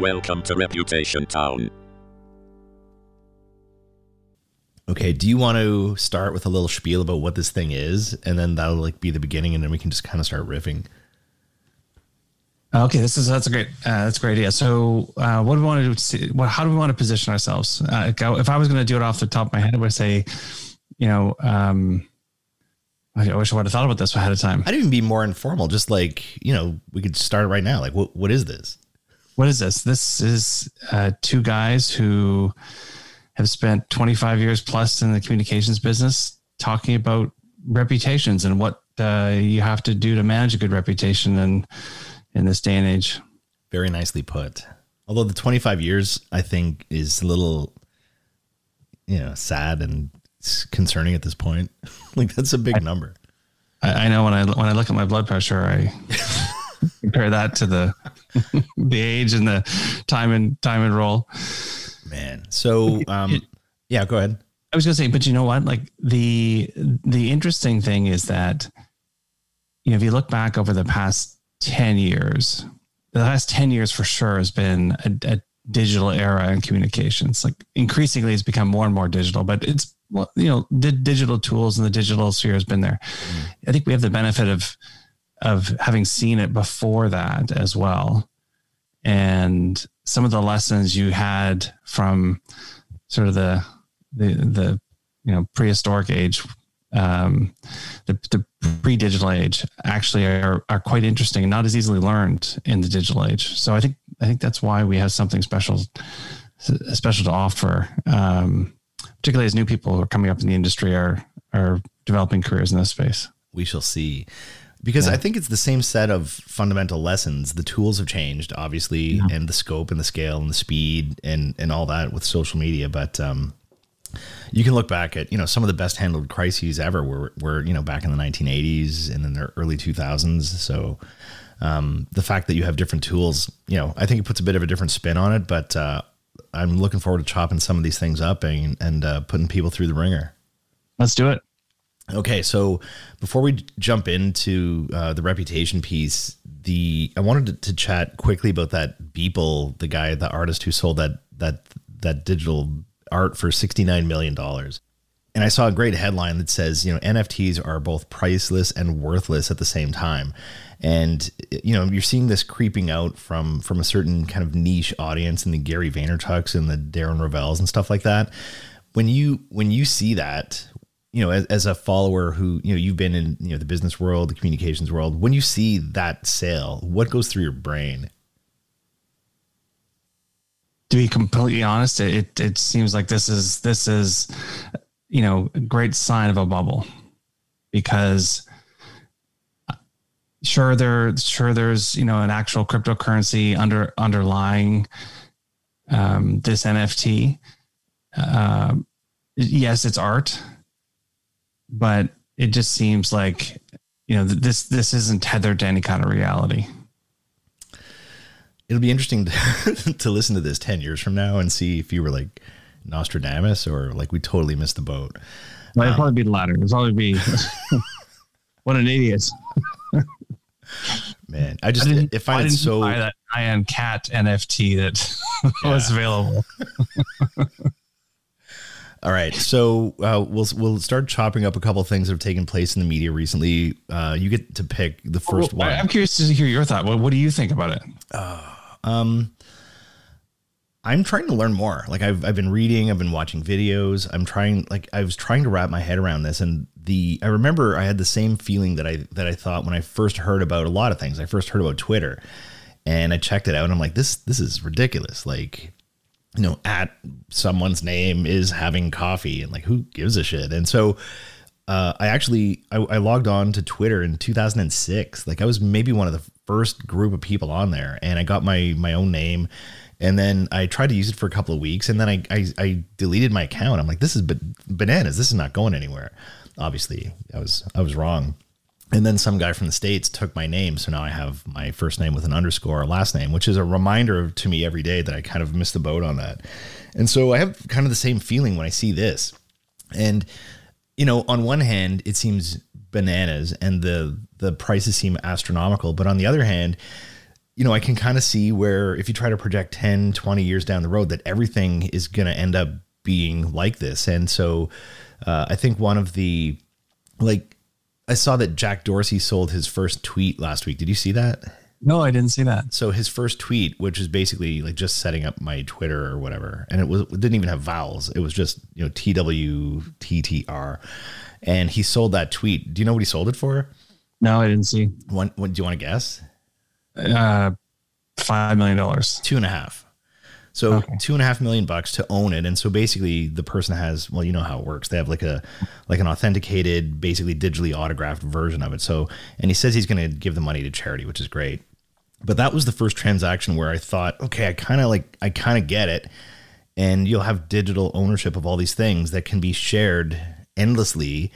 Welcome to Reputation Town. Okay, do you want to start with a little spiel about what this thing is, and then that'll like be the beginning, and then we can just kind of start riffing. Okay, this is that's a great uh, that's a great idea. So, uh, what do we want to do? See, what, how do we want to position ourselves? Uh, if I was going to do it off the top of my head, I would say, you know, um, I wish I would have thought about this ahead of time. I'd even be more informal, just like you know, we could start right now. Like, what what is this? What is this? This is uh, two guys who have spent 25 years plus in the communications business talking about reputations and what uh, you have to do to manage a good reputation and in this day and age. Very nicely put. Although the 25 years, I think, is a little, you know, sad and concerning at this point. like that's a big I, number. I, I, know when I when I look at my blood pressure, I compare that to the the age and the time and time and roll. Man, so um, yeah, go ahead. I was gonna say, but you know what? Like the the interesting thing is that you know if you look back over the past ten years, the last ten years for sure has been a, a digital era in communications. Like increasingly, it's become more and more digital, but it's you know, the digital tools and the digital sphere has been there. Mm. I think we have the benefit of of having seen it before that as well. And some of the lessons you had from sort of the the the you know prehistoric age, um, the, the pre-digital age actually are, are quite interesting and not as easily learned in the digital age. So I think I think that's why we have something special special to offer, um, particularly as new people who are coming up in the industry are are developing careers in this space. We shall see because yeah. I think it's the same set of fundamental lessons. The tools have changed, obviously, yeah. and the scope and the scale and the speed and and all that with social media. But um, you can look back at you know some of the best handled crises ever were were you know back in the 1980s and in the early 2000s. So um, the fact that you have different tools, you know, I think it puts a bit of a different spin on it. But uh, I'm looking forward to chopping some of these things up and and uh, putting people through the ringer. Let's do it. Okay, so before we jump into uh, the reputation piece, the I wanted to, to, chat quickly about that Beeple, the guy, the artist who sold that that that digital art for sixty nine million dollars. And I saw a great headline that says, you know, NFTs are both priceless and worthless at the same time. And you know, you're seeing this creeping out from from a certain kind of niche audience in the Gary Vaynerchuk's and the Darren Rovell's and stuff like that. When you when you see that, you know, as, as a follower who, you know, you've been in, you know, the business world, the communications world, when you see that sale, what goes through your brain? To be completely honest, it, it seems like this is, this is, you know, a great sign of a bubble because sure there, sure there's, you know, an actual cryptocurrency under underlying um, this NFT. Uh, yes, it's art but it just seems like you know this this isn't tethered to any kind of reality. It'll be interesting to, to listen to this ten years from now and see if you were like Nostradamus or like we totally missed the boat. Well, it'd um, probably be the latter. It'd probably be what an idiot. Man, I just I, I find it so. Buy that Cat NFT that yeah. was available. All right, so uh, we'll we'll start chopping up a couple things that have taken place in the media recently. Uh, you get to pick the first well, one. I'm curious to hear your thought. What, what do you think about it? Uh, um, I'm trying to learn more. Like I've I've been reading, I've been watching videos. I'm trying like I was trying to wrap my head around this and the I remember I had the same feeling that I that I thought when I first heard about a lot of things. I first heard about Twitter and I checked it out and I'm like this this is ridiculous. Like you know, at someone's name is having coffee and like who gives a shit? And so uh, I actually I, I, logged on to Twitter in 2006. Like I was maybe one of the first group of people on there, and I got my my own name, and then I tried to use it for a couple of weeks, and then I I, I deleted my account. I'm like, this is bananas. This is not going anywhere. Obviously, I was I was wrong. And then some guy from the States took my name. So now I have my first name with an underscore or last name, which is a reminder to me every day that I kind of missed the boat on that. And so I have kind of the same feeling when I see this. And, you know, on one hand, it seems bananas and the the prices seem astronomical. But on the other hand, you know, I can kind of see where if you try to project 10, 20 years down the road, that everything is going to end up being like this. And so uh, I think one of the, like, I saw that Jack Dorsey sold his first tweet last week. Did you see that? No, I didn't see that. So his first tweet, which is basically like just setting up my Twitter or whatever, and it was it didn't even have vowels. It was just you know T W T T R, and he sold that tweet. Do you know what he sold it for? No, I didn't see. One, what do you want to guess? Uh, five million dollars. Two and a half. So okay. two and a half million bucks to own it, and so basically the person has well, you know how it works. They have like a like an authenticated, basically digitally autographed version of it. So, and he says he's going to give the money to charity, which is great. But that was the first transaction where I thought, okay, I kind of like I kind of get it, and you'll have digital ownership of all these things that can be shared endlessly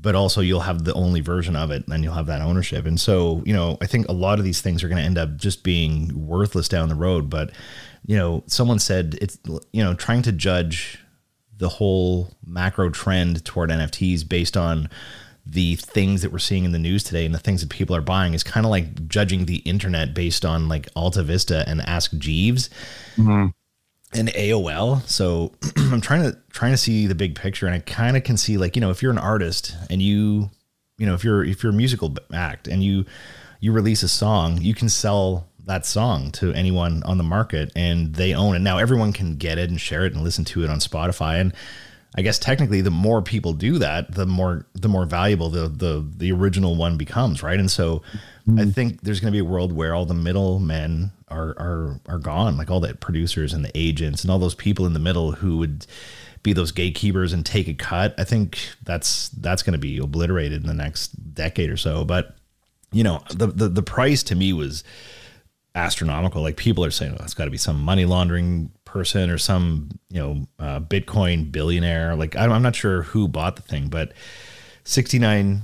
but also you'll have the only version of it and you'll have that ownership. And so, you know, I think a lot of these things are going to end up just being worthless down the road. But, you know, someone said it's, you know, trying to judge the whole macro trend toward NFTs based on the things that we're seeing in the news today and the things that people are buying is kind of like judging the internet based on like Alta Vista and Ask Jeeves. Mm-hmm and AOL. So I'm trying to trying to see the big picture, and I kind of can see like you know if you're an artist and you you know if you're if you're a musical act and you you release a song, you can sell that song to anyone on the market and they own it. Now everyone can get it and share it and listen to it on Spotify and I guess technically the more people do that, the more the more valuable the the the original one becomes, right? And so mm-hmm. I think there's going to be a world where all the middlemen are are are gone, like all the producers and the agents and all those people in the middle who would be those gatekeepers and take a cut. I think that's that's going to be obliterated in the next decade or so. But you know, the the the price to me was astronomical. Like people are saying, oh, it's got to be some money laundering person or some you know uh, Bitcoin billionaire. Like I'm not sure who bought the thing, but sixty nine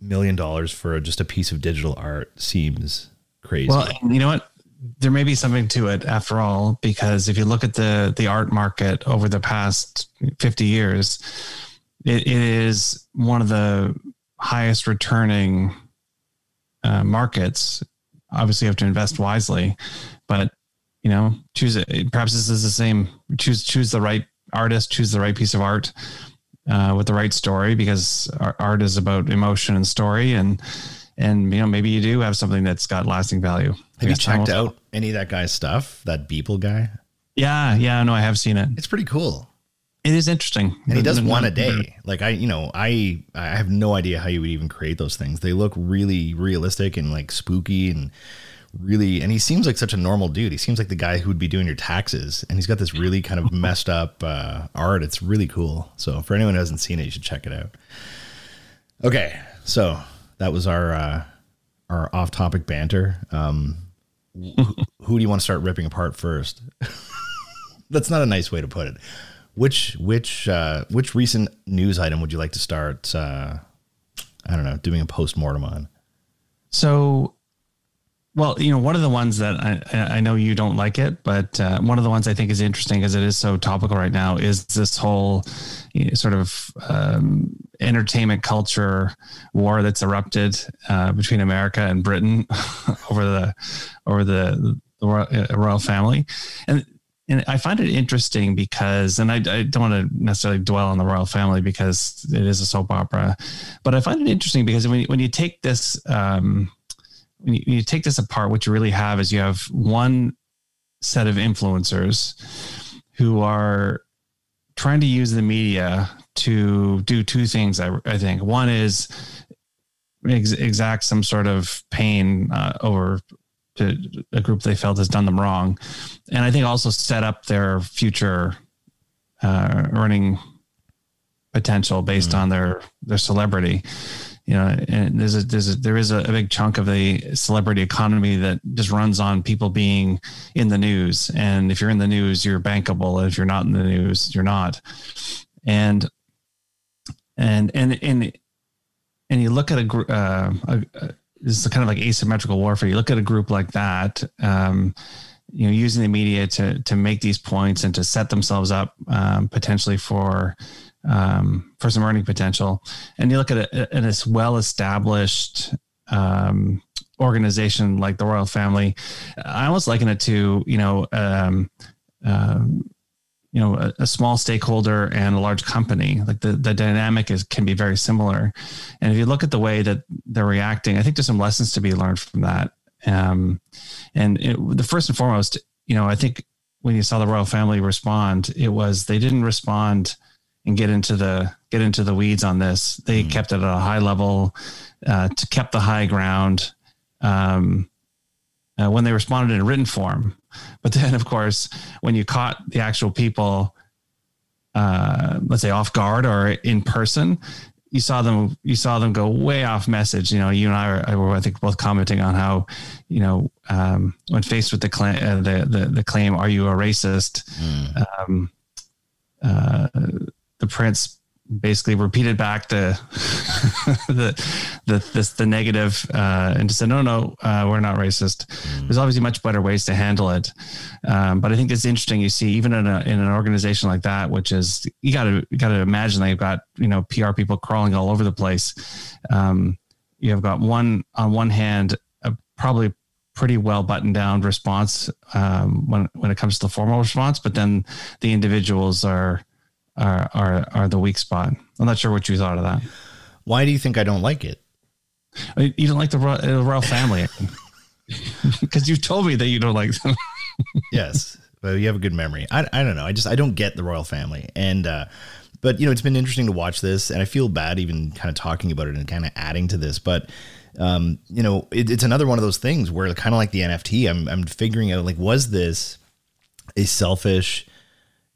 million dollars for just a piece of digital art seems crazy. Well, you know what? There may be something to it after all, because if you look at the the art market over the past fifty years, it, it is one of the highest returning uh, markets. Obviously, you have to invest wisely, but you know, choose it. Perhaps this is the same. Choose choose the right artist, choose the right piece of art uh, with the right story, because art is about emotion and story, and and you know maybe you do have something that's got lasting value. Have you checked out any of that guy's stuff? That Beeple guy? Yeah, yeah, no, I have seen it. It's pretty cool. It is interesting, and he does one a day. Like I, you know, I I have no idea how you would even create those things. They look really realistic and like spooky and really and he seems like such a normal dude he seems like the guy who would be doing your taxes and he's got this really kind of messed up uh, art it's really cool so for anyone who hasn't seen it you should check it out okay so that was our uh, our off-topic banter. Um, who do you want to start ripping apart first? That's not a nice way to put it. Which which uh, which recent news item would you like to start uh, i don't know doing a post-mortem on? So well, you know, one of the ones that I, I know you don't like it, but uh, one of the ones I think is interesting because it is so topical right now is this whole sort of um, entertainment culture war that's erupted uh, between America and Britain over the over the, the uh, royal family, and and I find it interesting because, and I, I, don't want to necessarily dwell on the royal family because it is a soap opera, but I find it interesting because when when you take this. Um, when you, when you take this apart, what you really have is you have one set of influencers who are trying to use the media to do two things. I, I think one is ex- exact some sort of pain uh, over to a group they felt has done them wrong, and I think also set up their future uh, earning potential based mm-hmm. on their their celebrity you know, and there's a, there's a, there is a, big chunk of the celebrity economy that just runs on people being in the news. And if you're in the news, you're bankable. If you're not in the news, you're not. And, and, and, and and you look at a uh, a, a, this is kind of like asymmetrical warfare. You look at a group like that, um, you know, using the media to to make these points and to set themselves up um, potentially for um, for some earning potential. And you look at, a, at this well established um, organization like the royal family. I almost liken it to you know. Um, um, you know a, a, small stakeholder and a large company like the, the dynamic is can be very similar and if you look at the way that they're reacting i think there's some lessons to be learned from that um, and it, the first and foremost you know i think when you saw the royal family respond it was they didn't respond and get into the get into the weeds on this they mm. kept it at a high level uh, to kept the high ground um, uh, when they responded in written form but then, of course, when you caught the actual people, uh, let's say off guard or in person, you saw them you saw them go way off message. You know, you and I were, I think both commenting on how, you know, um, when faced with the claim, uh, the, the, the claim, "Are you a racist?" Mm. Um, uh, the prince basically repeated back the the the this, the negative uh, and just said no no uh, we're not racist. Mm. There's obviously much better ways to handle it, um, but I think it's interesting. You see, even in a in an organization like that, which is you got to you got to imagine they've got you know PR people crawling all over the place. Um, you have got one on one hand a probably pretty well buttoned down response um, when when it comes to the formal response, but then the individuals are are are are the weak spot. I'm not sure what you thought of that. Why do you think I don't like it? You don't like the royal, royal family because you told me that you don't like them. yes, but you have a good memory. I, I don't know. I just I don't get the royal family, and uh, but you know it's been interesting to watch this, and I feel bad even kind of talking about it and kind of adding to this, but. Um, you know, it, it's another one of those things where kind of like the NFT, I'm, I'm figuring out like, was this a selfish,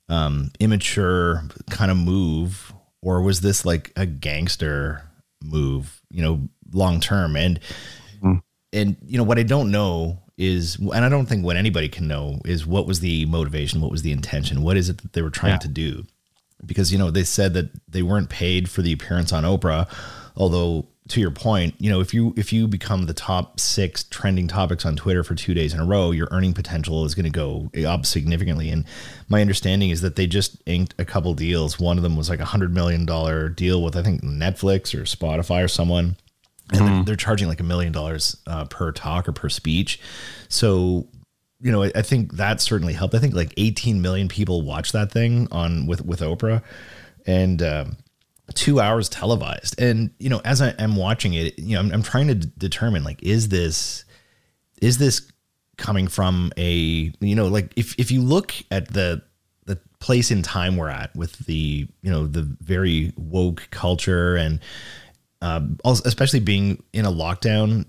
um, immature kind of move, or was this like a gangster move? You know, long term, and mm. and you know what I don't know is, and I don't think what anybody can know is what was the motivation, what was the intention, what is it that they were trying yeah. to do? Because you know they said that they weren't paid for the appearance on Oprah, although to your point, you know, if you if you become the top six trending topics on Twitter for two days in a row, your earning potential is going to go up significantly. And my understanding is that they just inked a couple deals. One of them was like a hundred million dollar deal with I think Netflix or Spotify or someone, and mm-hmm. they're, they're, charging like a million dollars uh, per talk or per speech. So you know, I, I think that certainly helped. I think like 18 million people watch that thing on with with Oprah, and um, two hours televised. And, you know, as I am watching it, you know, I'm, I'm trying to determine like, is this, is this coming from a, you know, like if, if you look at the, the place in time we're at with the, you know, the very woke culture and, um, especially being in a lockdown,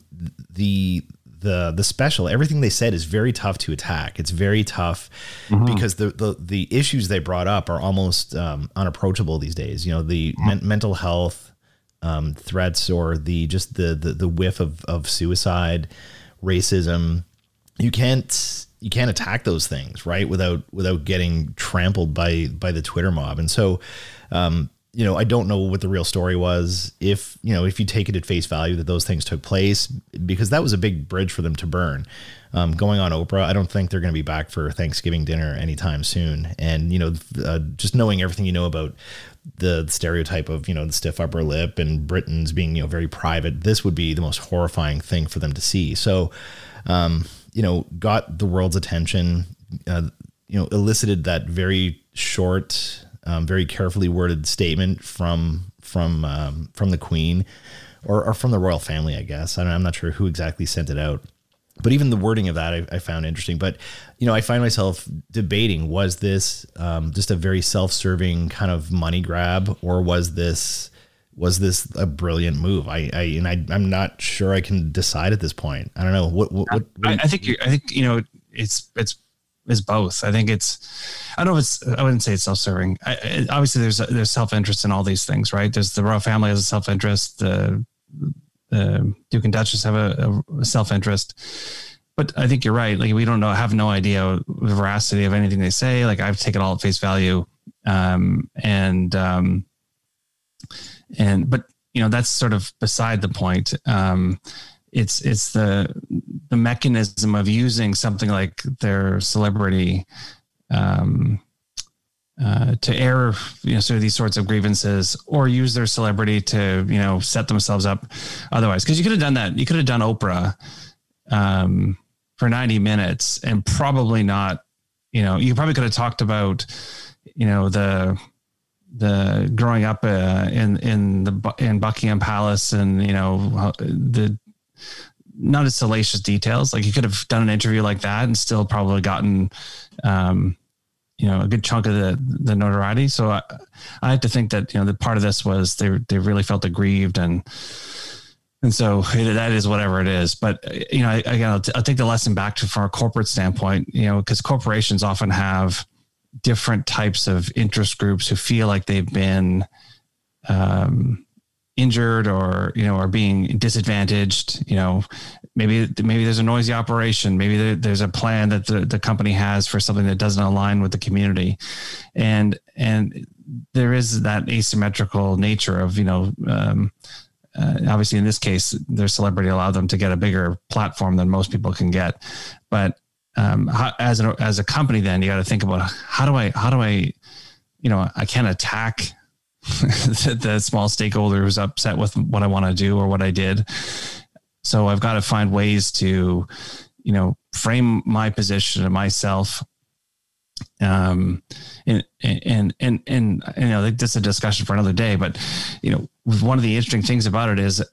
the the the special everything they said is very tough to attack it's very tough mm-hmm. because the, the the issues they brought up are almost um, unapproachable these days you know the mm-hmm. men- mental health um, threats or the just the, the the whiff of of suicide racism you can't you can't attack those things right without without getting trampled by by the twitter mob and so um, you know, I don't know what the real story was. If, you know, if you take it at face value that those things took place, because that was a big bridge for them to burn. Um, going on Oprah, I don't think they're going to be back for Thanksgiving dinner anytime soon. And, you know, uh, just knowing everything you know about the stereotype of, you know, the stiff upper lip and Britons being, you know, very private, this would be the most horrifying thing for them to see. So, um, you know, got the world's attention, uh, you know, elicited that very short, um, very carefully worded statement from from um, from the Queen or, or from the royal family, I guess. I am not sure who exactly sent it out, but even the wording of that I, I found interesting. But you know, I find myself debating: was this um, just a very self-serving kind of money grab, or was this was this a brilliant move? I, I and I, I'm not sure I can decide at this point. I don't know what. what, what, I, I think I think you know it's it's is both. I think it's, I don't know if it's, I wouldn't say it's self-serving. I, it, obviously, there's there's self-interest in all these things, right? There's the royal family has a self-interest. The, the Duke and Duchess have a, a, self-interest. But I think you're right. Like we don't know, have no idea the veracity of anything they say. Like I've taken all at face value, um, and um, and but you know that's sort of beside the point. Um, it's it's the the mechanism of using something like their celebrity um, uh, to air you know sort of these sorts of grievances or use their celebrity to you know set themselves up otherwise. Because you could have done that you could have done oprah um, for 90 minutes and probably not you know you probably could have talked about you know the the growing up uh, in in the in buckingham palace and you know the not as salacious details like you could have done an interview like that and still probably gotten um, you know a good chunk of the the notoriety. So I, I had to think that you know the part of this was they they really felt aggrieved and and so that is whatever it is. But you know, again, I'll, t- I'll take the lesson back to from a corporate standpoint. You know, because corporations often have different types of interest groups who feel like they've been um, injured or you know are being disadvantaged you know maybe maybe there's a noisy operation. Maybe there, there's a plan that the, the company has for something that doesn't align with the community. And and there is that asymmetrical nature of you know um, uh, obviously in this case their celebrity allowed them to get a bigger platform than most people can get. But um, how, as an, as a company then you got to think about how do i how do i you know i can't attack the, the small stakeholder who's upset with what I want to do or what I did. So I've got to find ways to, you know, frame my position and myself. Um, and, and, and, and, you know, that's a discussion for another day, but, you know, one of the interesting things about it is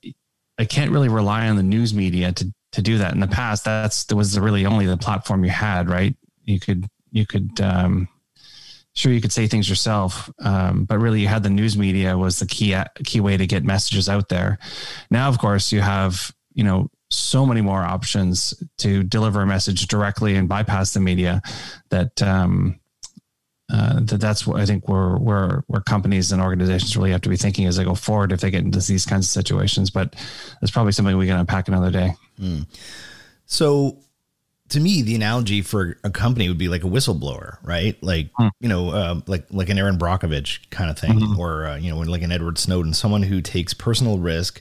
I can't really rely on the news media to, to do that. In the past, that's, that was really only the platform you had, right? You could, you could, um, sure you could say things yourself um, but really you had the news media was the key key way to get messages out there now of course you have you know so many more options to deliver a message directly and bypass the media that um, uh, that that's what I think where where where companies and organizations really have to be thinking as they go forward if they get into these kinds of situations. But that's probably something we can unpack another day. Mm. So to me, the analogy for a company would be like a whistleblower, right? Like, mm. you know, uh, like like an Erin Brockovich kind of thing, mm-hmm. or uh, you know, like an Edward Snowden, someone who takes personal risk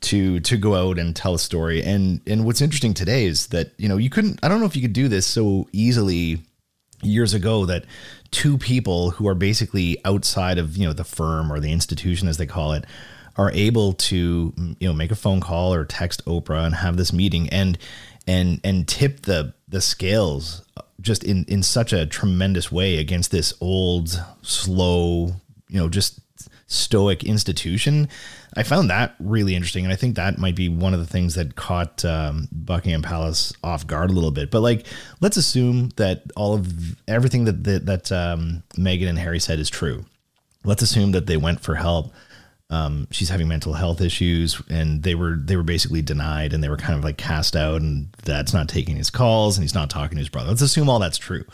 to to go out and tell a story. And and what's interesting today is that you know you couldn't. I don't know if you could do this so easily years ago that two people who are basically outside of you know the firm or the institution as they call it are able to you know make a phone call or text Oprah and have this meeting and and and tip the the scales just in in such a tremendous way against this old slow you know just stoic institution. I found that really interesting and i think that might be one of the things that caught um, buckingham palace off guard a little bit. But like let's assume that all of everything that that, that um, meghan and harry said is true. Let's assume that they went for help um, she's having mental health issues and they were they were basically denied and they were kind of like cast out and dad's not taking his calls and he's not talking to his brother. Let's assume all that's true.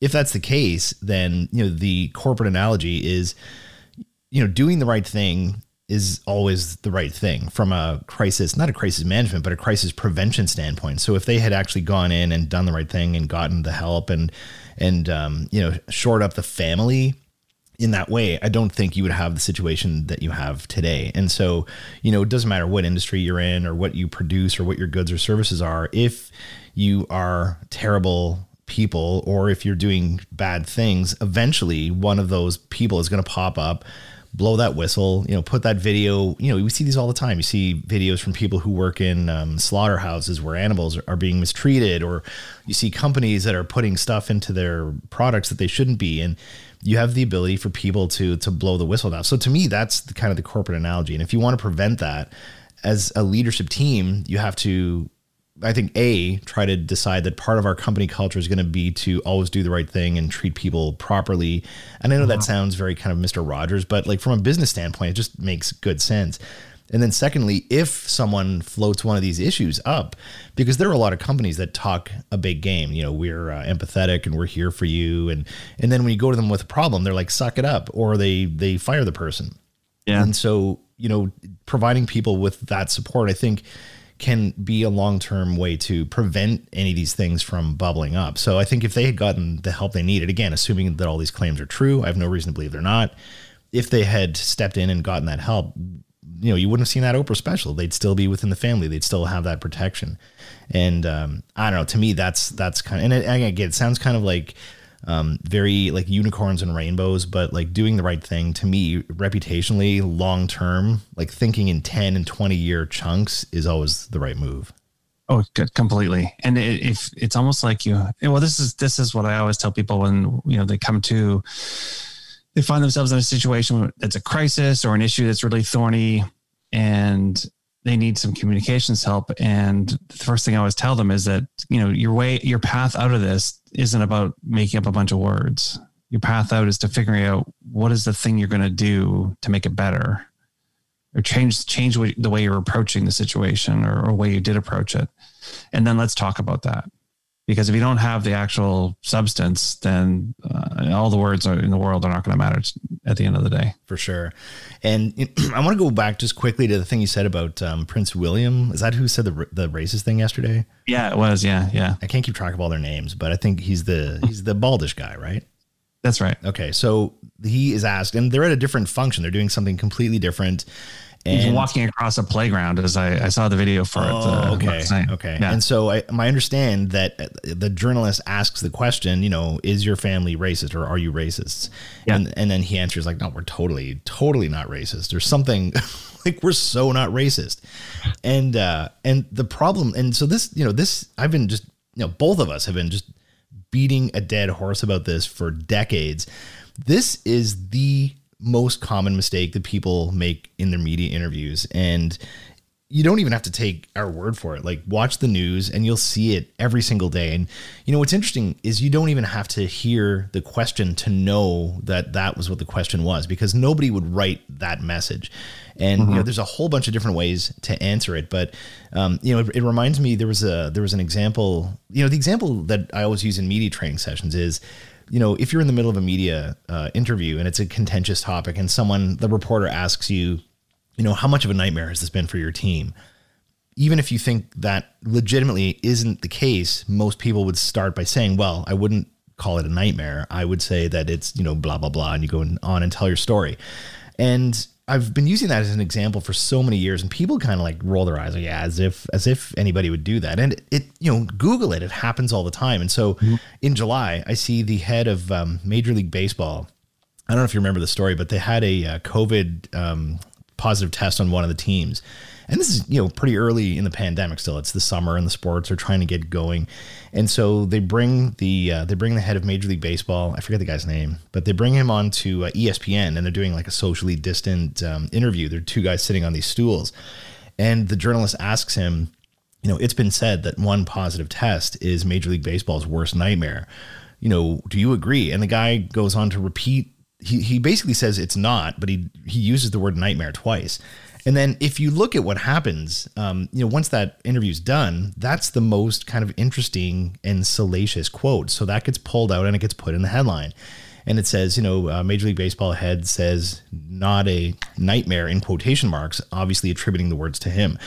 If that's the case then you know the corporate analogy is you know doing the right thing is always the right thing from a crisis not a crisis management but a crisis prevention standpoint. So if they had actually gone in and done the right thing and gotten the help and and um, you know shored up the family in that way, I don't think you would have the situation that you have today. And so, you know, it doesn't matter what industry you're in or what you produce or what your goods or services are. If you are terrible people or if you're doing bad things, eventually one of those people is going to pop up blow that whistle, you know, put that video, you know, we see these all the time. You see videos from people who work in um, slaughterhouses where animals are being mistreated, or you see companies that are putting stuff into their products that they shouldn't be. And you have the ability for people to to blow the whistle now. So to me, that's the kind of the corporate analogy. And if you want to prevent that as a leadership team, you have to I think a try to decide that part of our company culture is going to be to always do the right thing and treat people properly. And I know that uh-huh. sounds very kind of Mr. Rogers, but like from a business standpoint, it just makes good sense. And then secondly, if someone floats one of these issues up, because there are a lot of companies that talk a big game, you know, we're uh, empathetic and we're here for you, and and then when you go to them with a problem, they're like, suck it up, or they they fire the person. Yeah. And so you know, providing people with that support, I think can be a long term way to prevent any of these things from bubbling up. So I think if they had gotten the help they needed, again, assuming that all these claims are true, I have no reason to believe they're not. If they had stepped in and gotten that help, you know, you wouldn't have seen that Oprah special. They'd still be within the family. They'd still have that protection. And um, I don't know. To me, that's that's kind of and it, again, it sounds kind of like um, very like unicorns and rainbows, but like doing the right thing to me, reputationally, long term, like thinking in ten and twenty year chunks is always the right move. Oh, good, completely. And it, if it's almost like you, well, this is this is what I always tell people when you know they come to, they find themselves in a situation that's a crisis or an issue that's really thorny, and they need some communications help. And the first thing I always tell them is that you know your way, your path out of this isn't about making up a bunch of words. Your path out is to figuring out what is the thing you're going to do to make it better or change change the way you're approaching the situation or, or way you did approach it and then let's talk about that because if you don't have the actual substance then uh, all the words in the world are not going to matter at the end of the day. For sure. And i want to go back just quickly to the thing you said about um, prince william. Is that who said the, the racist thing yesterday? Yeah it was. Yeah yeah. I can't keep track of all their names but i think he's the he's the baldish guy right? That's right. Okay so he is asked and they're at a different function. They're doing something completely different and He's walking across a playground as I, I saw the video for oh, it. Uh, okay. Okay. Yeah. And so I, I understand that the journalist asks the question, you know, is your family racist or are you racist? Yeah. And, and then he answers like, no, we're totally, totally not racist. There's something like we're so not racist. And, uh, and the problem, and so this, you know, this, I've been just, you know, both of us have been just beating a dead horse about this for decades. This is the most common mistake that people make in their media interviews. And you don't even have to take our word for it. Like, watch the news and you'll see it every single day. And, you know, what's interesting is you don't even have to hear the question to know that that was what the question was because nobody would write that message. And, mm-hmm. you know, mm-hmm. there's a whole bunch of different ways to answer it. But, um, you know, it, it reminds me there was a, there was an example, you know, the example that I always use in media training sessions is, you know, if you're in the middle of a media uh, interview and it's a contentious topic and someone, the reporter asks you, you know, how much of a nightmare has this been for your team? Even if you think that legitimately isn't the case, most people would start by saying, well, I wouldn't call it a nightmare. I would say that it's, you know, blah, blah, blah. And you go on and tell your story. And I've been using that as an example for so many years, and people kind of like roll their eyes, like, yeah, as if as if anybody would do that. And it, you know, Google it; it happens all the time. And so, mm-hmm. in July, I see the head of um, Major League Baseball. I don't know if you remember the story, but they had a uh, COVID um, positive test on one of the teams, and this is you know pretty early in the pandemic still. It's the summer and the sports are trying to get going. And so they bring the uh, they bring the head of major league baseball i forget the guy's name but they bring him on to uh, espn and they're doing like a socially distant um, interview. There are two guys sitting on these stools. And the journalist asks him you know it's been said that one positive test is major league baseball's worst nightmare. You know do you agree? And the guy goes on to repeat he, he basically says it's not, but he he uses the word nightmare twice. And then if you look at what happens, um, you know, once that interview's done, that's the most kind of interesting and salacious quote. So that gets pulled out and it gets put in the headline. And it says, you know, uh, Major League Baseball head says, not a nightmare in quotation marks, obviously attributing the words to him.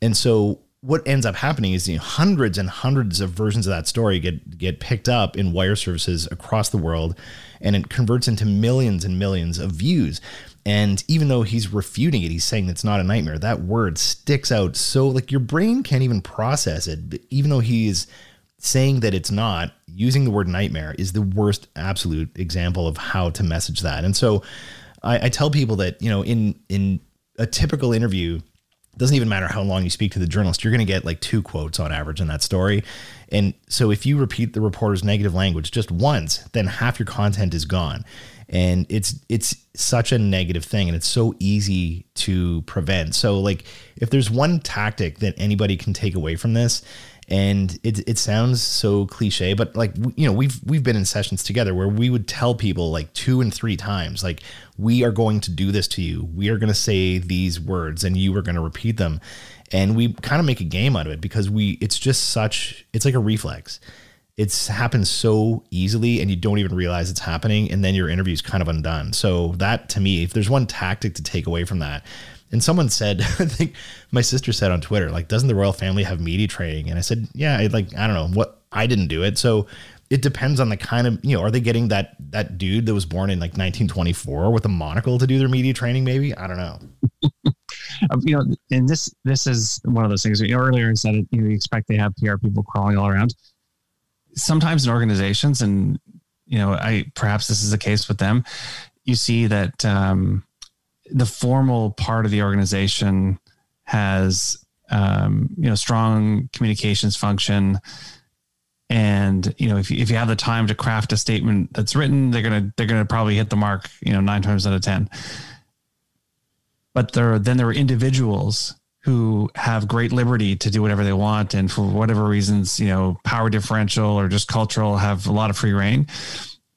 And so what ends up happening is you know, hundreds and hundreds of versions of that story get get picked up in wire services across the world and it converts into millions and millions of views and even though he's refuting it, he's saying it's not a nightmare. That word sticks out so like your brain can't even process it. But Even though he's saying that it's not, using the word nightmare is the worst absolute example of how to message that. And so I, I tell people that, you know, in in a typical interview, doesn't even matter how long you speak to the journalist, you're going to get like two quotes on average in that story. And so if you repeat the reporter's negative language just once, then half your content is gone and it's it's such a negative thing and it's so easy to prevent. So like if there's one tactic that anybody can take away from this and it, it sounds so cliche but like you know we've we've been in sessions together where we would tell people like two and three times like we are going to do this to you. We are going to say these words and you are going to repeat them. And we kind of make a game out of it because we it's just such it's like a reflex it's happened so easily and you don't even realize it's happening and then your interview is kind of undone. So that to me if there's one tactic to take away from that and someone said i think my sister said on twitter like doesn't the royal family have media training? And i said yeah I, like i don't know. What i didn't do it. So it depends on the kind of you know are they getting that that dude that was born in like 1924 with a monocle to do their media training maybe? I don't know. Um, you know, and this this is one of those things. You know, earlier I said you know, you expect they have PR people crawling all around. Sometimes in organizations, and you know, I perhaps this is the case with them. You see that um, the formal part of the organization has um, you know strong communications function and you know if you, if you have the time to craft a statement that's written they're gonna they're gonna probably hit the mark you know nine times out of ten but there then there are individuals who have great liberty to do whatever they want and for whatever reasons you know power differential or just cultural have a lot of free reign.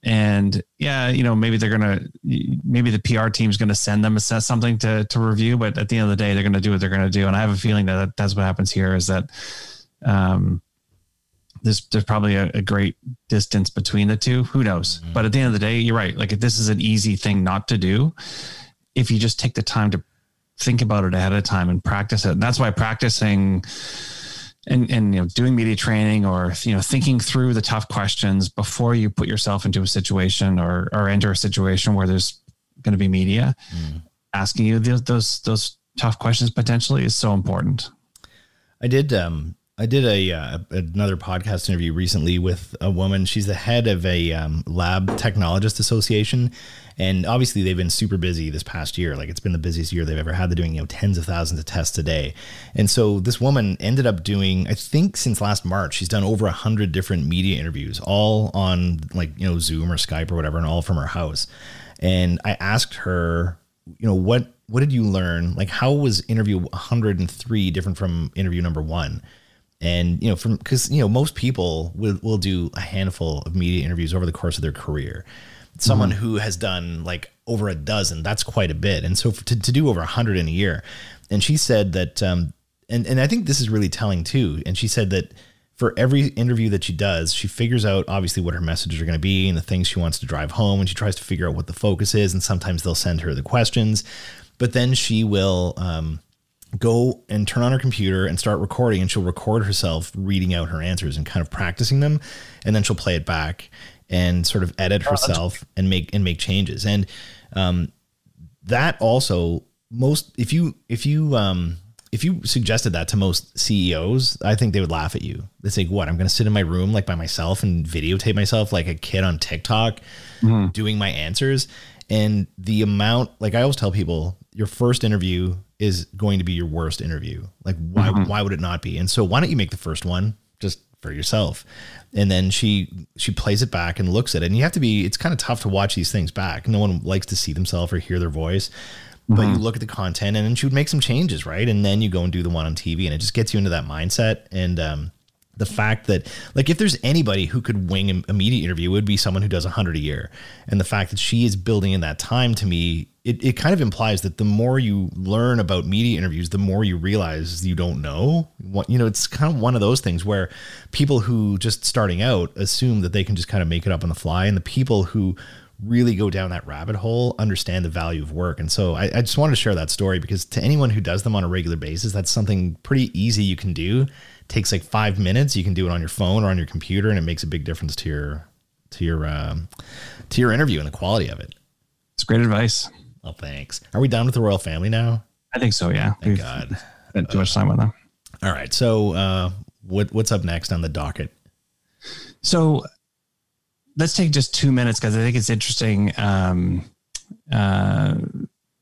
And yeah you know maybe they're gonna maybe the pr team's gonna send them something to to review but at the end of the day they're gonna do what they're gonna do. And i have a feeling that that's what happens here is that um there's there's probably a, a great distance between the two. Who knows? Mm-hmm. but at the end of the day you're right. Like if this is an easy thing not to do if you just take the time to think about it ahead of time and practice it and that's why practicing and and you know doing media training or you know thinking through the tough questions before you put yourself into a situation or or enter a situation where there's going to be media mm. asking you those, those those tough questions potentially is so important i did um I did a uh, another podcast interview recently with a woman. She's the head of a um, lab technologist association, and obviously they've been super busy this past year. Like it's been the busiest year they've ever had. They're doing you know tens of thousands of tests a day, and so this woman ended up doing I think since last March she's done over a hundred different media interviews, all on like you know Zoom or Skype or whatever, and all from her house. And I asked her, you know what what did you learn? Like how was interview 103 different from interview number one? And you know from because you know most people will, will do a handful of media interviews over the course of their career. Someone mm-hmm. who has done like over a dozen that's quite a bit. And so for, to, to do over a hundred in a year. And she said that um and, and i think this is really telling too. And she said that for every interview that she does she figures out obviously what her messages are going to be and the things she wants to drive home. And she tries to figure out what the focus is. And sometimes they'll send her the questions. But then she will um go and turn on her computer and start recording and she'll record herself reading out her answers and kind of practicing them and then she'll play it back and sort of edit oh, herself and make and make changes and um, that also most if you if you um, if you suggested that to most CEOs, I think they would laugh at you. They say, "What? I'm going to sit in my room like by myself and videotape myself like a kid on TikTok mm. doing my answers." And the amount, like I always tell people, your first interview is going to be your worst interview. Like why mm-hmm. why would it not be? And so why don't you make the first one just for yourself? And then she she plays it back and looks at it. And you have to be it's kind of tough to watch these things back. No one likes to see themselves or hear their voice. But mm-hmm. you look at the content and then she would make some changes, right? And then you go and do the one on TV and it just gets you into that mindset. And um the fact that like if there's anybody who could wing a media interview it would be someone who does 100 a year. And the fact that she is building in that time to me it, it kind of implies that the more you learn about media interviews the more you realize you don't know. What you know it's kind of one of those things where people who just starting out assume that they can just kind of make it up on the fly. And the people who really go down that rabbit hole understand the value of work. And so I, I just wanted to share that story because to anyone who does them on a regular basis that's something pretty easy you can do takes like five minutes. You can do it on your phone or on your computer, and it makes a big difference to your to your um, to your interview and the quality of it. It's great advice. Well, thanks. Are we done with the royal family now? I think so. Yeah. Thank We've God. Spent too much time with them. All right. So, uh, what what's up next on the docket? So, let's take just two minutes because I think it's interesting. Um, uh,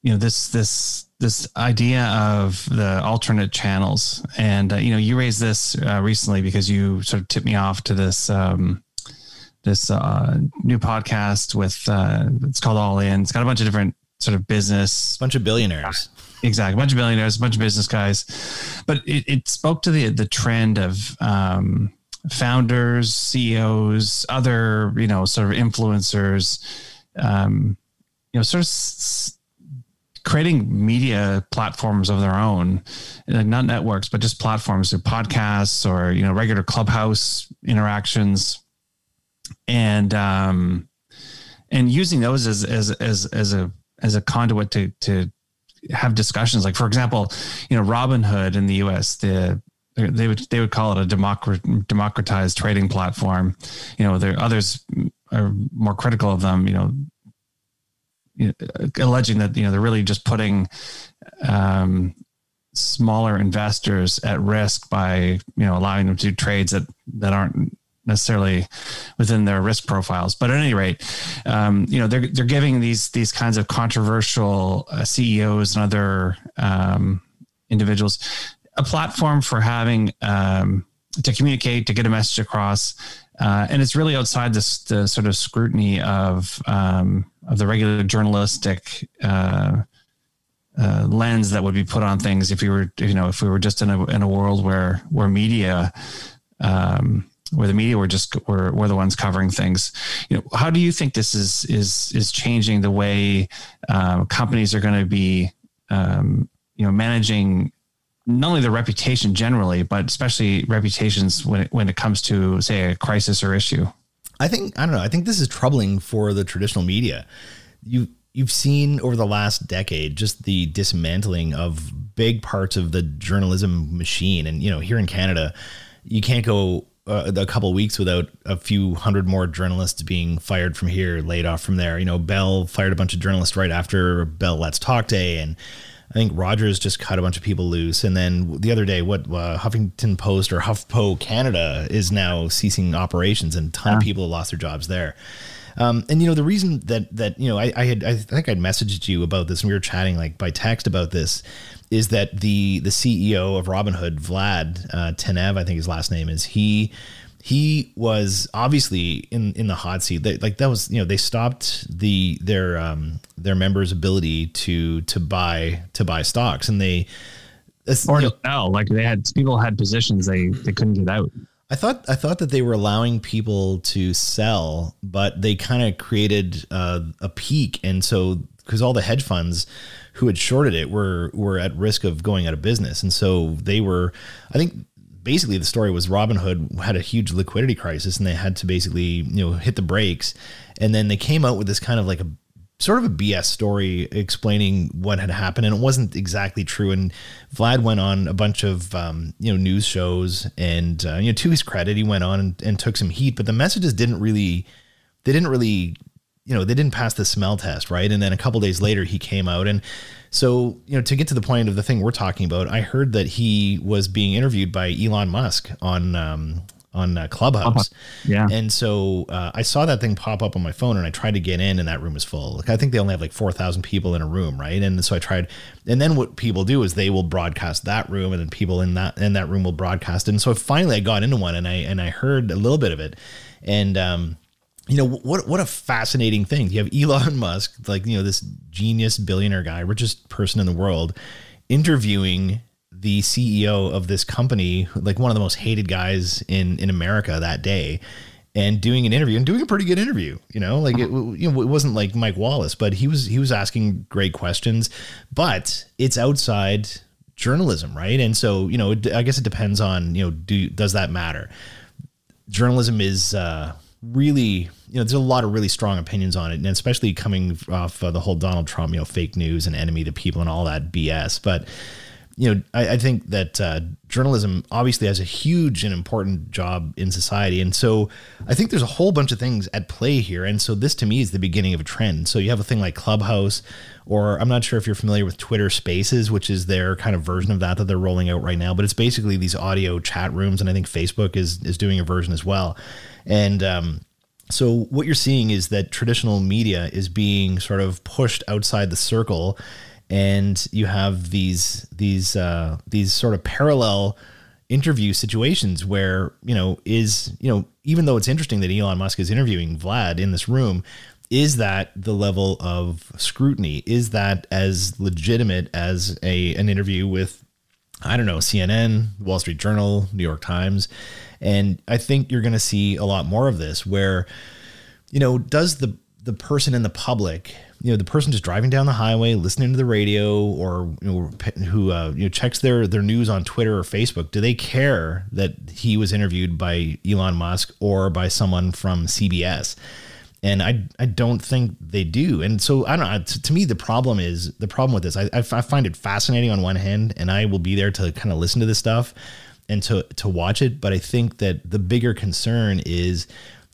you know this this this idea of the alternate channels. And uh, you know you raised this uh, recently because you sort of tipped me off to this um, this uh, new podcast with uh, it's called all in. It's got a bunch of different sort of business. Bunch of billionaires. Exactly. A bunch of billionaires a bunch of business guys. But it, it spoke to the the trend of um, founders ceos other you know sort of influencers um, you know sort of s- creating media platforms of their own, like not networks, but just platforms or podcasts or, you know, regular clubhouse interactions and, um, and using those as, as, as, as a, as a conduit to, to have discussions. Like, for example, you know, Robinhood in the US, the, they would they would call it a democratized trading platform. You know, there others are more critical of them. You know, alleging that you know they're really just putting um, smaller investors at risk by you know allowing them to do trades that that aren't necessarily within their risk profiles. But at any rate, um, you know they're they're giving these these kinds of controversial uh, CEOs and other um, individuals a platform for having um, to communicate to get a message across, uh, and it's really outside this the sort of scrutiny of um, of the regular journalistic. Uh, uh, lens that would be put on things if we were, you know, if we were just in a in a world where where media um, where the media were just were, were the ones covering things. You know, how do you think this is is is changing the way um, companies are going to be, um, you know, managing not only their reputation generally, but especially reputations when it, when it comes to say a crisis or issue? I think I don't know. I think this is troubling for the traditional media. You you've seen over the last decade just the dismantling of big parts of the journalism machine, and you know, here in Canada, you can't go uh, a couple weeks without a few hundred more journalists being fired from here, laid off from there. You know, Bell fired a bunch of journalists right after Bell Let's Talk Day, and I think Rogers just cut a bunch of people loose. And then the other day, what uh, Huffington Post or HuffPo Canada is now ceasing operations, and a ton yeah. of people have lost their jobs there. Um, and you know the reason that that you know I, I had I think I'd messaged you about this and we were chatting like by text about this is that the the CEO of Robinhood, Vlad uh, Tenev, I think his last name is, he he was obviously in in the hot seat. They, like that was you know they stopped the their um, their members' ability to to buy to buy stocks, and they or you know, no, like they had people had positions they they couldn't get out. I thought I thought that they were allowing people to sell, but they kind of created uh, a peak, and so because all the hedge funds who had shorted it were were at risk of going out of business, and so they were. I think basically the story was Robinhood had a huge liquidity crisis, and they had to basically you know hit the brakes, and then they came out with this kind of like a sort of a BS story explaining what had happened, and it wasn't exactly true. And Vlad went on a bunch of um, you know news shows, and uh, you know to his credit, he went on and, and took some heat, but the messages didn't really they didn't really you know, they didn't pass the smell test, right? And then a couple days later, he came out. And so, you know, to get to the point of the thing we're talking about, I heard that he was being interviewed by Elon Musk on, um, on uh, Clubhouse. Yeah. And so uh, I saw that thing pop up on my phone and I tried to get in and that room was full. Like I think they only have like 4,000 people in a room, right? And so I tried and then what people do is they will broadcast that room and then people in that in that room will broadcast. And so finally I got into one and I and I heard a little bit of it. And um you know what what a fascinating thing. You have elon musk like you know this genius billionaire guy richest person in the world interviewing the ceo of this company like one of the most hated guys in in america that day and doing an interview and doing a pretty good interview you know? Like it, you know, it wasn't like mike wallace but he was he was asking great questions but it's outside journalism right? And so you know i guess it depends on you know do does that matter? Journalism is uh really, you know, there's a lot of really strong opinions on it, and especially coming off uh, the whole Donald Trump, you know, fake news and enemy to people and all that BS. But you know, I, I think that uh, journalism obviously has a huge and important job in society, and so I think there's a whole bunch of things at play here. And so this, to me, is the beginning of a trend. So you have a thing like Clubhouse, or I'm not sure if you're familiar with Twitter Spaces, which is their kind of version of that that they're rolling out right now. But it's basically these audio chat rooms, and I think Facebook is is doing a version as well. And um, so what you're seeing is that traditional media is being sort of pushed outside the circle, and you have these these uh, these sort of parallel interview situations where you know is you know even though it's interesting that Elon Musk is interviewing Vlad in this room is that the level of scrutiny? Is that as legitimate as a an interview with I don't know CNN Wall Street Journal New York Times and I think you're going to see a lot more of this where, you know, does the the person in the public, you know, the person just driving down the highway, listening to the radio, or you know, who uh, you know checks their their news on Twitter or Facebook, do they care that he was interviewed by Elon Musk or by someone from CBS? And I I don't think they do. And so I don't know. To, to me, the problem is the problem with this. I, I find it fascinating on one hand, and I will be there to kind of listen to this stuff and to to watch it. But I think that the bigger concern is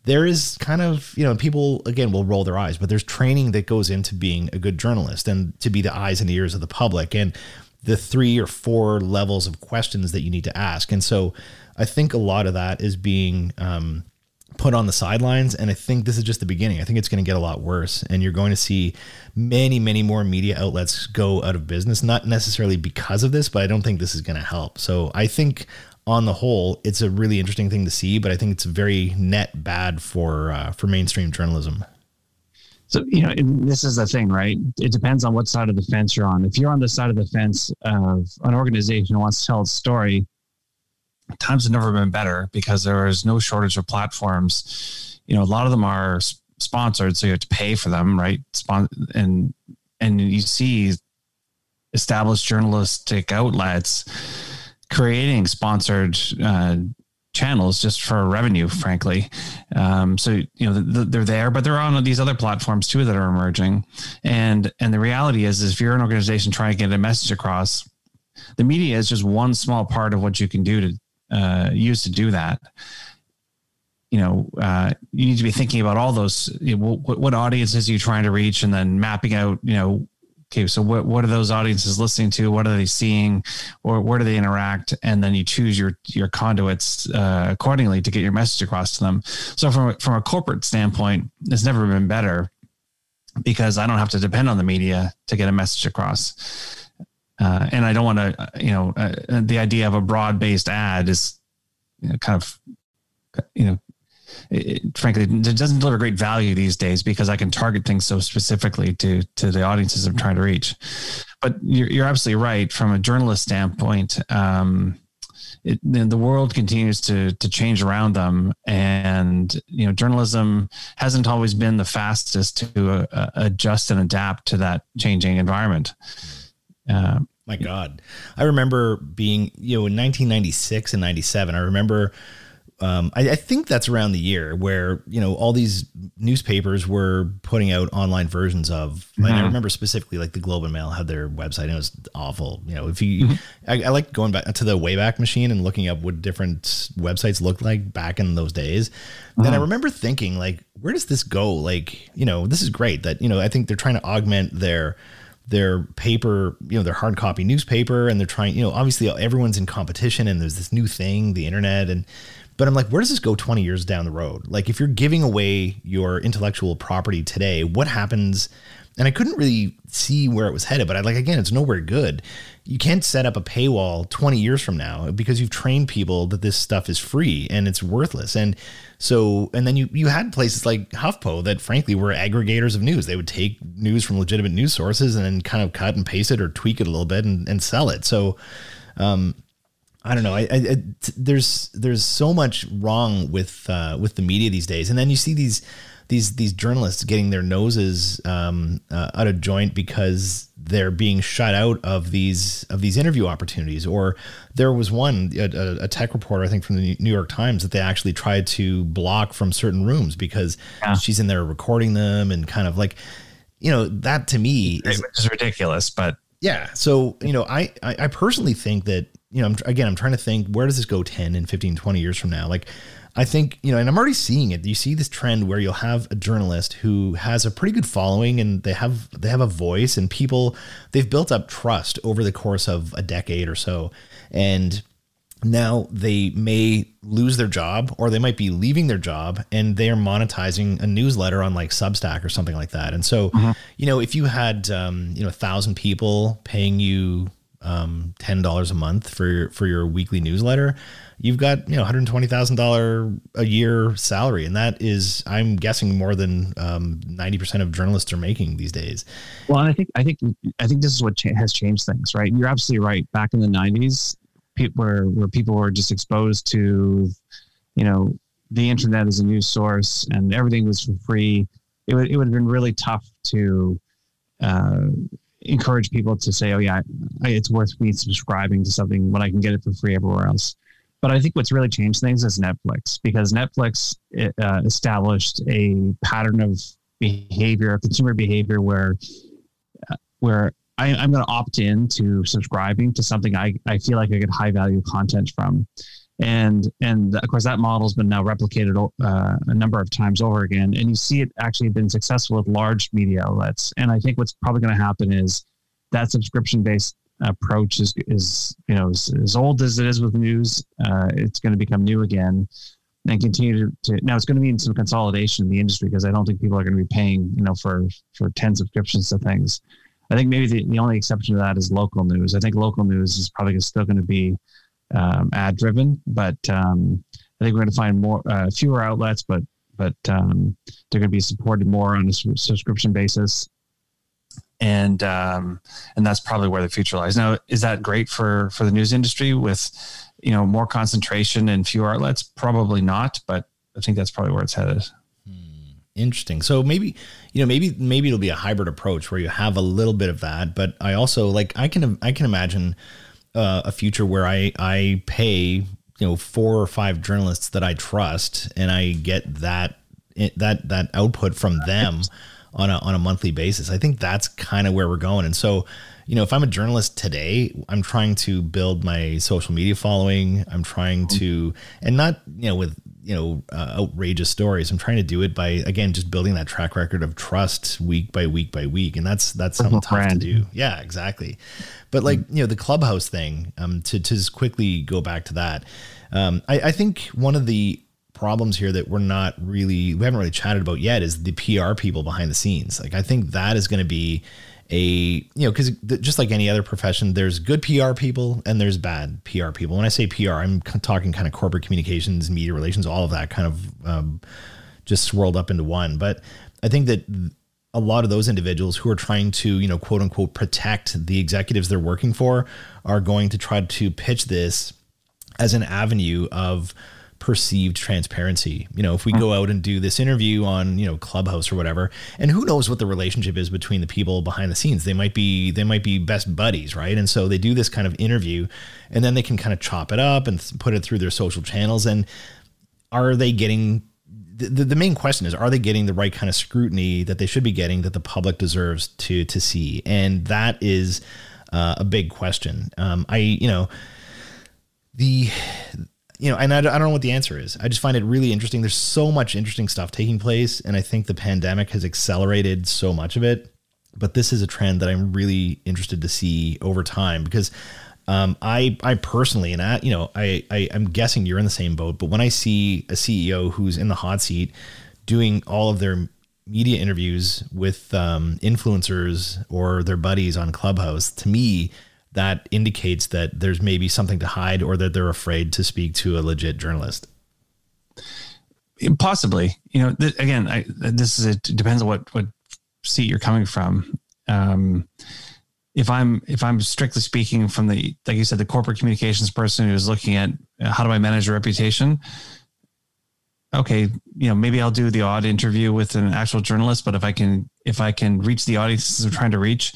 there is kind of you know people again will roll their eyes, but there's training that goes into being a good journalist and to be the eyes and ears of the public and the three or four levels of questions that you need to ask. And so I think a lot of that is being um, put on the sidelines. And I think this is just the beginning. I think it's going to get a lot worse. And you're going to see many, many more media outlets go out of business, not necessarily because of this, but I don't think this is going to help. So I think on the whole, it's a really interesting thing to see, but I think it's very net bad for uh, for mainstream journalism. So, you know, this is the thing, right? It depends on what side of the fence you're on. If you're on the side of the fence of an organization who wants to tell its story, times have never been better because there is no shortage of platforms. You know, a lot of them are sponsored, so you have to pay for them, right? Spon- and and you see established journalistic outlets creating sponsored uh, channels just for revenue, frankly. Um, so you know the, they're there, but they're on these other platforms too that are emerging. And and the reality is, is if you're an organization trying to get a message across, the media is just one small part of what you can do to uh, use to do that. You know, uh, you need to be thinking about all those. You know, what, what audiences are you trying to reach, and then mapping out. You know, okay, so what, what are those audiences listening to? What are they seeing? Or where do they interact? And then you choose your, your conduits uh, accordingly to get your message across to them. So from, from a corporate standpoint, it's never been better because I don't have to depend on the media to get a message across. Uh, and I don't want to, you know, uh, the idea of a broad based ad is you know, kind of, you know, it, frankly, it doesn't deliver great value these days because I can target things so specifically to to the audiences I'm trying to reach. But you're, you're absolutely right from a journalist standpoint. Um, it, the world continues to to change around them, and you know, journalism hasn't always been the fastest to uh, adjust and adapt to that changing environment. Uh, My God, I remember being you know in 1996 and 97. I remember um, I, I, think that's around the year where you know all these newspapers were putting out online versions of. Mm-hmm. And I mm-hmm. remember specifically like the Globe and Mail had their website and it was awful. You know, if you, mm-hmm. I, I like going back to the Wayback Machine and looking up what different websites looked like back in those days. Mm-hmm. And I remember thinking like, where does this go? Like, you know, this is great that you know I think they're trying to augment their their paper, you know, their hard copy newspaper, and they're trying, you know, obviously everyone's in competition, and there's this new thing, the internet, and but I'm like, where does this go 20 years down the road? Like, if you're giving away your intellectual property today, what happens? And I couldn't really see where it was headed, but I like, again, it's nowhere good. You can't set up a paywall 20 years from now because you've trained people that this stuff is free and it's worthless. And so, and then you, you had places like HuffPo that frankly were aggregators of news. They would take news from legitimate news sources and then kind of cut and paste it or tweak it a little bit and, and sell it. So, um, I don't know. I, I, I, there's there's so much wrong with uh, with the media these days, and then you see these these these journalists getting their noses um, uh, out of joint because they're being shut out of these of these interview opportunities. Or there was one a, a tech reporter I think from the New York Times that they actually tried to block from certain rooms because yeah. she's in there recording them and kind of like you know that to me is, is ridiculous, but yeah. So you know I I personally think that you know, I'm, again, I'm trying to think where does this go 10 and 15, 20 years from now? Like, I think, you know, and I'm already seeing it. You see this trend where you'll have a journalist who has a pretty good following and they have they have a voice and people they've built up trust over the course of a decade or so. And now they may lose their job or they might be leaving their job and they're monetizing a newsletter on like Substack or something like that. And so, mm-hmm. you know, if you had um, you know, a thousand people paying you um, ten dollars a month for your, for your weekly newsletter, you've got you know hundred twenty thousand dollar a year salary, and that is I'm guessing more than um, ninety percent of journalists are making these days. Well, I think I think I think this is what cha- has changed things, right? You're absolutely right. Back in the nineties, pe- where where people were just exposed to, you know, the internet as a news source and everything was for free. It would it would have been really tough to uh, encourage people to say, "Oh yeah, it's worth me subscribing to something when I can get it for free everywhere else." But I think what's really changed things is Netflix because Netflix uh, established a pattern of behavior, consumer behavior, where uh, where I, am going to opt in to subscribing to something I, I feel like I get high value content from. And and of course that model's been now replicated uh, a number of times over again and you see it actually been successful with large media outlets. And i think what's probably going to happen is that subscription based approach is is you know as, as old as it is with news. Uh, it's going to become new again and continue to, to now it's going to be some consolidation in the industry because I don't think people are going to be paying you know for for 10 subscriptions to things. I think maybe the, the only exception to that is local news. I think local news is probably still going to be um, ad driven, but um, I think we're going to find more uh, fewer outlets, but but um, they're going to be supported more on a subscription basis and um, and that's probably where the future lies. Now, is that great for for the news industry with you know more concentration and fewer outlets? Probably not, but I think that's probably where it's headed. Hmm, interesting. So maybe you know maybe maybe it'll be a hybrid approach where you have a little bit of that, but I also like I can I can imagine uh, a future where I I pay you know four or five journalists that I trust and I get that that that output from them on a on a monthly basis. I think that's kind of where we're going. And so, you know, if I'm a journalist today, I'm trying to build my social media following. I'm trying to, and not you know with you know uh, outrageous stories. I'm trying to do it by again just building that track record of trust week by week by week, and that's that's something tough to do. Yeah, exactly. But like you know the clubhouse thing, um, to to just quickly go back to that, um, I, I think one of the problems here that we're not really we haven't really chatted about yet is the PR people behind the scenes. Like I think that is going to be a you know because just like any other profession there's good pr people and there's bad pr people when i say pr i'm talking kind of corporate communications media relations all of that kind of um, just swirled up into one but i think that a lot of those individuals who are trying to you know quote unquote protect the executives they're working for are going to try to pitch this as an avenue of perceived transparency. You know, if we go out and do this interview on, you know, Clubhouse or whatever, and who knows what the relationship is between the people behind the scenes. They might be they might be best buddies, right? And so they do this kind of interview and then they can kind of chop it up and put it through their social channels and are they getting the, the main question is are they getting the right kind of scrutiny that they should be getting that the public deserves to to see and that is uh, a big question um, i you know the you know, and I, I don't know what the answer is. I just find it really interesting. There's so much interesting stuff taking place, and I think the pandemic has accelerated so much of it. But this is a trend that I'm really interested to see over time because um, I I personally, and I, you know, I, I I'm guessing you're in the same boat. But when I see a CEO who's in the hot seat doing all of their media interviews with um, influencers or their buddies on Clubhouse, to me, that indicates that there's maybe something to hide or that they're afraid to speak to a legit journalist. Possibly, you know, th- again, I, this is it depends on what what seat you're coming from. Um, if I'm if I'm strictly speaking from the like you said the corporate communications person who's looking at uh, how do I manage a reputation, okay, you know maybe I'll do the odd interview with an actual journalist, but if I can if I can reach the audiences I'm trying to reach,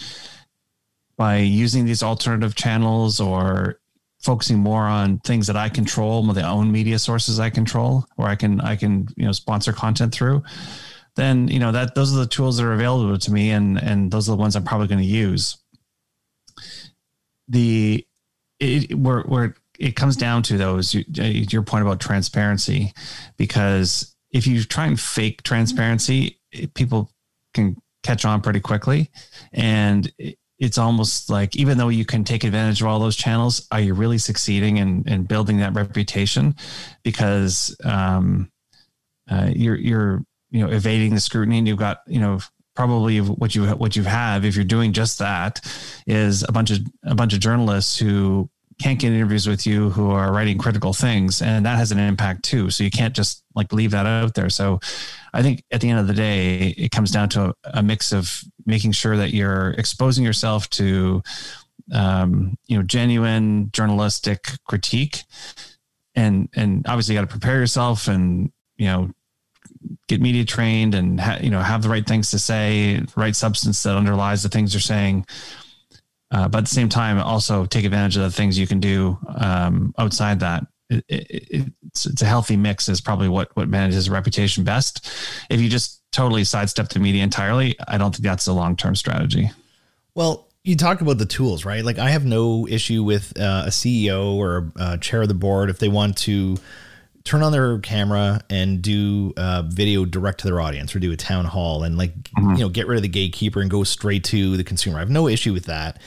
by using these alternative channels or focusing more on things that I control, the own media sources I control, or I can I can you know sponsor content through, then you know that those are the tools that are available to me, and and those are the ones I'm probably going to use. The it, where where it comes down to though is uh, your point about transparency, because if you try and fake transparency, people can catch on pretty quickly, and it's almost like even though you can take advantage of all those channels, are you really succeeding in, in building that reputation? Because um, uh, you're you're you know evading the scrutiny, and you've got you know probably what you what you have if you're doing just that is a bunch of a bunch of journalists who can't get interviews with you who are writing critical things and that has an impact too. So you can't just like leave that out there. So i think at the end of the day it comes down to a, a mix of making sure that you're exposing yourself to um, you know genuine journalistic critique. And and obviously you got to prepare yourself and you know get media trained and ha- you know have the right things to say right substance that underlies the things you're saying uh, but at the same time, also take advantage of the things you can do um, outside that. It, it, it's, it's a healthy mix is probably what what manages reputation best. If you just totally sidestep the media entirely, I don't think that's a long term strategy. Well, you talk about the tools, right? Like I have no issue with uh, a CEO or a chair of the board if they want to turn on their camera and do a video direct to their audience or do a town hall and like mm-hmm. you know get rid of the gatekeeper and go straight to the consumer. I have no issue with that.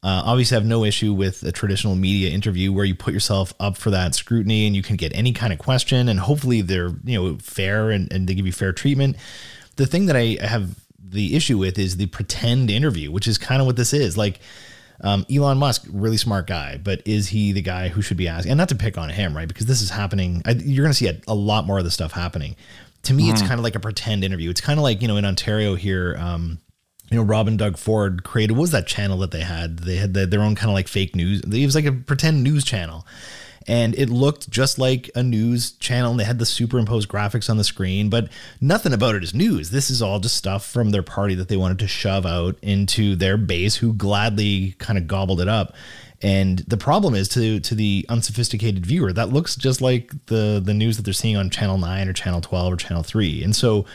Uh, obviously, I have no issue with a traditional media interview where you put yourself up for that scrutiny and you can get any kind of question, and hopefully they're you know fair and, and they give you fair treatment. The thing that I have the issue with is the pretend interview, which is kind of what this is. Like um, Elon Musk, really smart guy, but is he the guy who should be asking? And not to pick on him, right? Because this is happening. I, you're going to see a, a, lot more of this stuff happening. To me, mm. it's kind of like a pretend interview. It's kind of like you know in Ontario here. Um, you know, Rob and Doug Ford created what was that channel that they had? They had the, their own kind of like fake news. It was like a pretend news channel and it looked just like a news channel and they had the superimposed graphics on the screen but nothing about it is news. This is all just stuff from their party that they wanted to shove out into their base who gladly kind of gobbled it up. And the problem is to to the unsophisticated viewer that looks just like the the news that they're seeing on channel 9 or channel 12 or channel 3 and so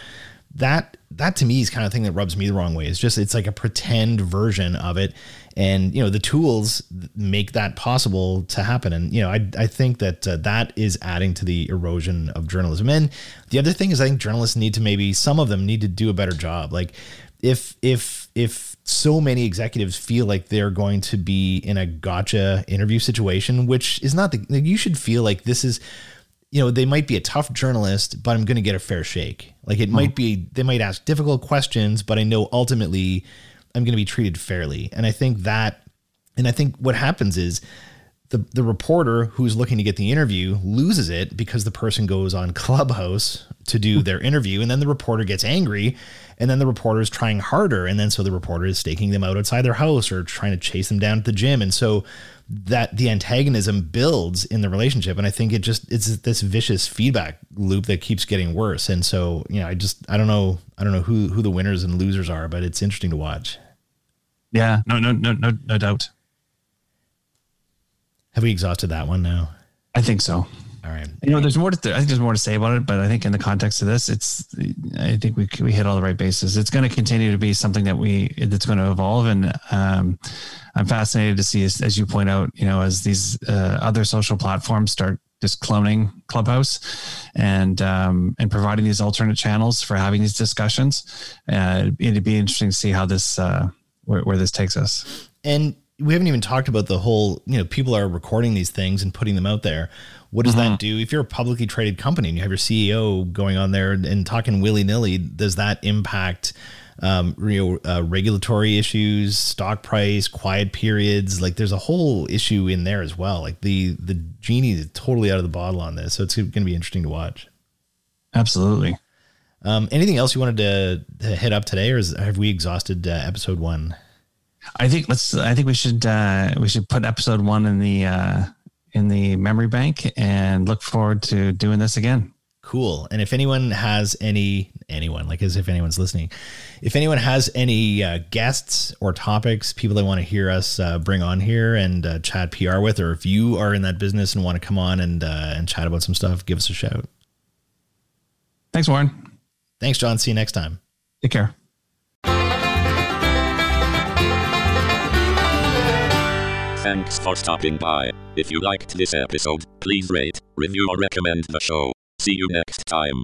that that to me is kind of thing that rubs me the wrong way. It's just it's like a pretend version of it, and you know the tools make that possible to happen. And you know I I think that uh, that is adding to the erosion of journalism. And the other thing is I think journalists need to maybe some of them need to do a better job. Like if if if so many executives feel like they're going to be in a gotcha interview situation, which is not the you should feel like this is you know, they might be a tough journalist, but I'm going to get a fair shake. Like it hmm. might be, they might ask difficult questions, but I know ultimately I'm going to be treated fairly. And I think that, and I think what happens is the, the reporter who's looking to get the interview loses it because the person goes on Clubhouse to do their interview. And then the reporter gets angry and then the reporter is trying harder. And then so the reporter is staking them out outside their house or trying to chase them down at the gym. And so that the antagonism builds in the relationship. And i think it just it's this vicious feedback loop that keeps getting worse. And so you know i just i don't know i don't know who who the winners and losers are but it's interesting to watch. Yeah no no no no no doubt. Have we exhausted that one now? I think so all right. You know, there's more to th- I think there's more to say about it, but I think in the context of this, it's I think we we hit all the right bases. It's going to continue to be something that we that's going to evolve, and um, I'm fascinated to see as, as, you point out, you know, as these uh, other social platforms start just cloning Clubhouse and um, and providing these alternate channels for having these discussions. Uh, it'd be interesting to see how this uh, where, where this takes us. And we haven't even talked about the whole, you know, people are recording these things and putting them out there. What does mm-hmm. that do? If you're a publicly traded company and you have your CEO going on there and talking willy nilly, does that impact um, you know, uh, regulatory issues, stock price, quiet periods? Like, there's a whole issue in there as well. Like the the genie is totally out of the bottle on this, so it's going to be interesting to watch. Absolutely. Um, anything else you wanted to, to hit up today, or is, have we exhausted uh, episode one? I think let's. I think we should uh, we should put episode one in the uh, in the memory bank and look forward to doing this again. Cool. And if anyone has any, anyone, like as if anyone's listening, if anyone has any uh, guests or topics, people that want to hear us uh, bring on here and uh, chat PR with, or if you are in that business and want to come on and uh, and chat about some stuff, give us a shout. Thanks, Warren. Thanks, John. See you next time. Take care. Thanks for stopping by. If you liked this episode, please rate, review or recommend the show. See you next time.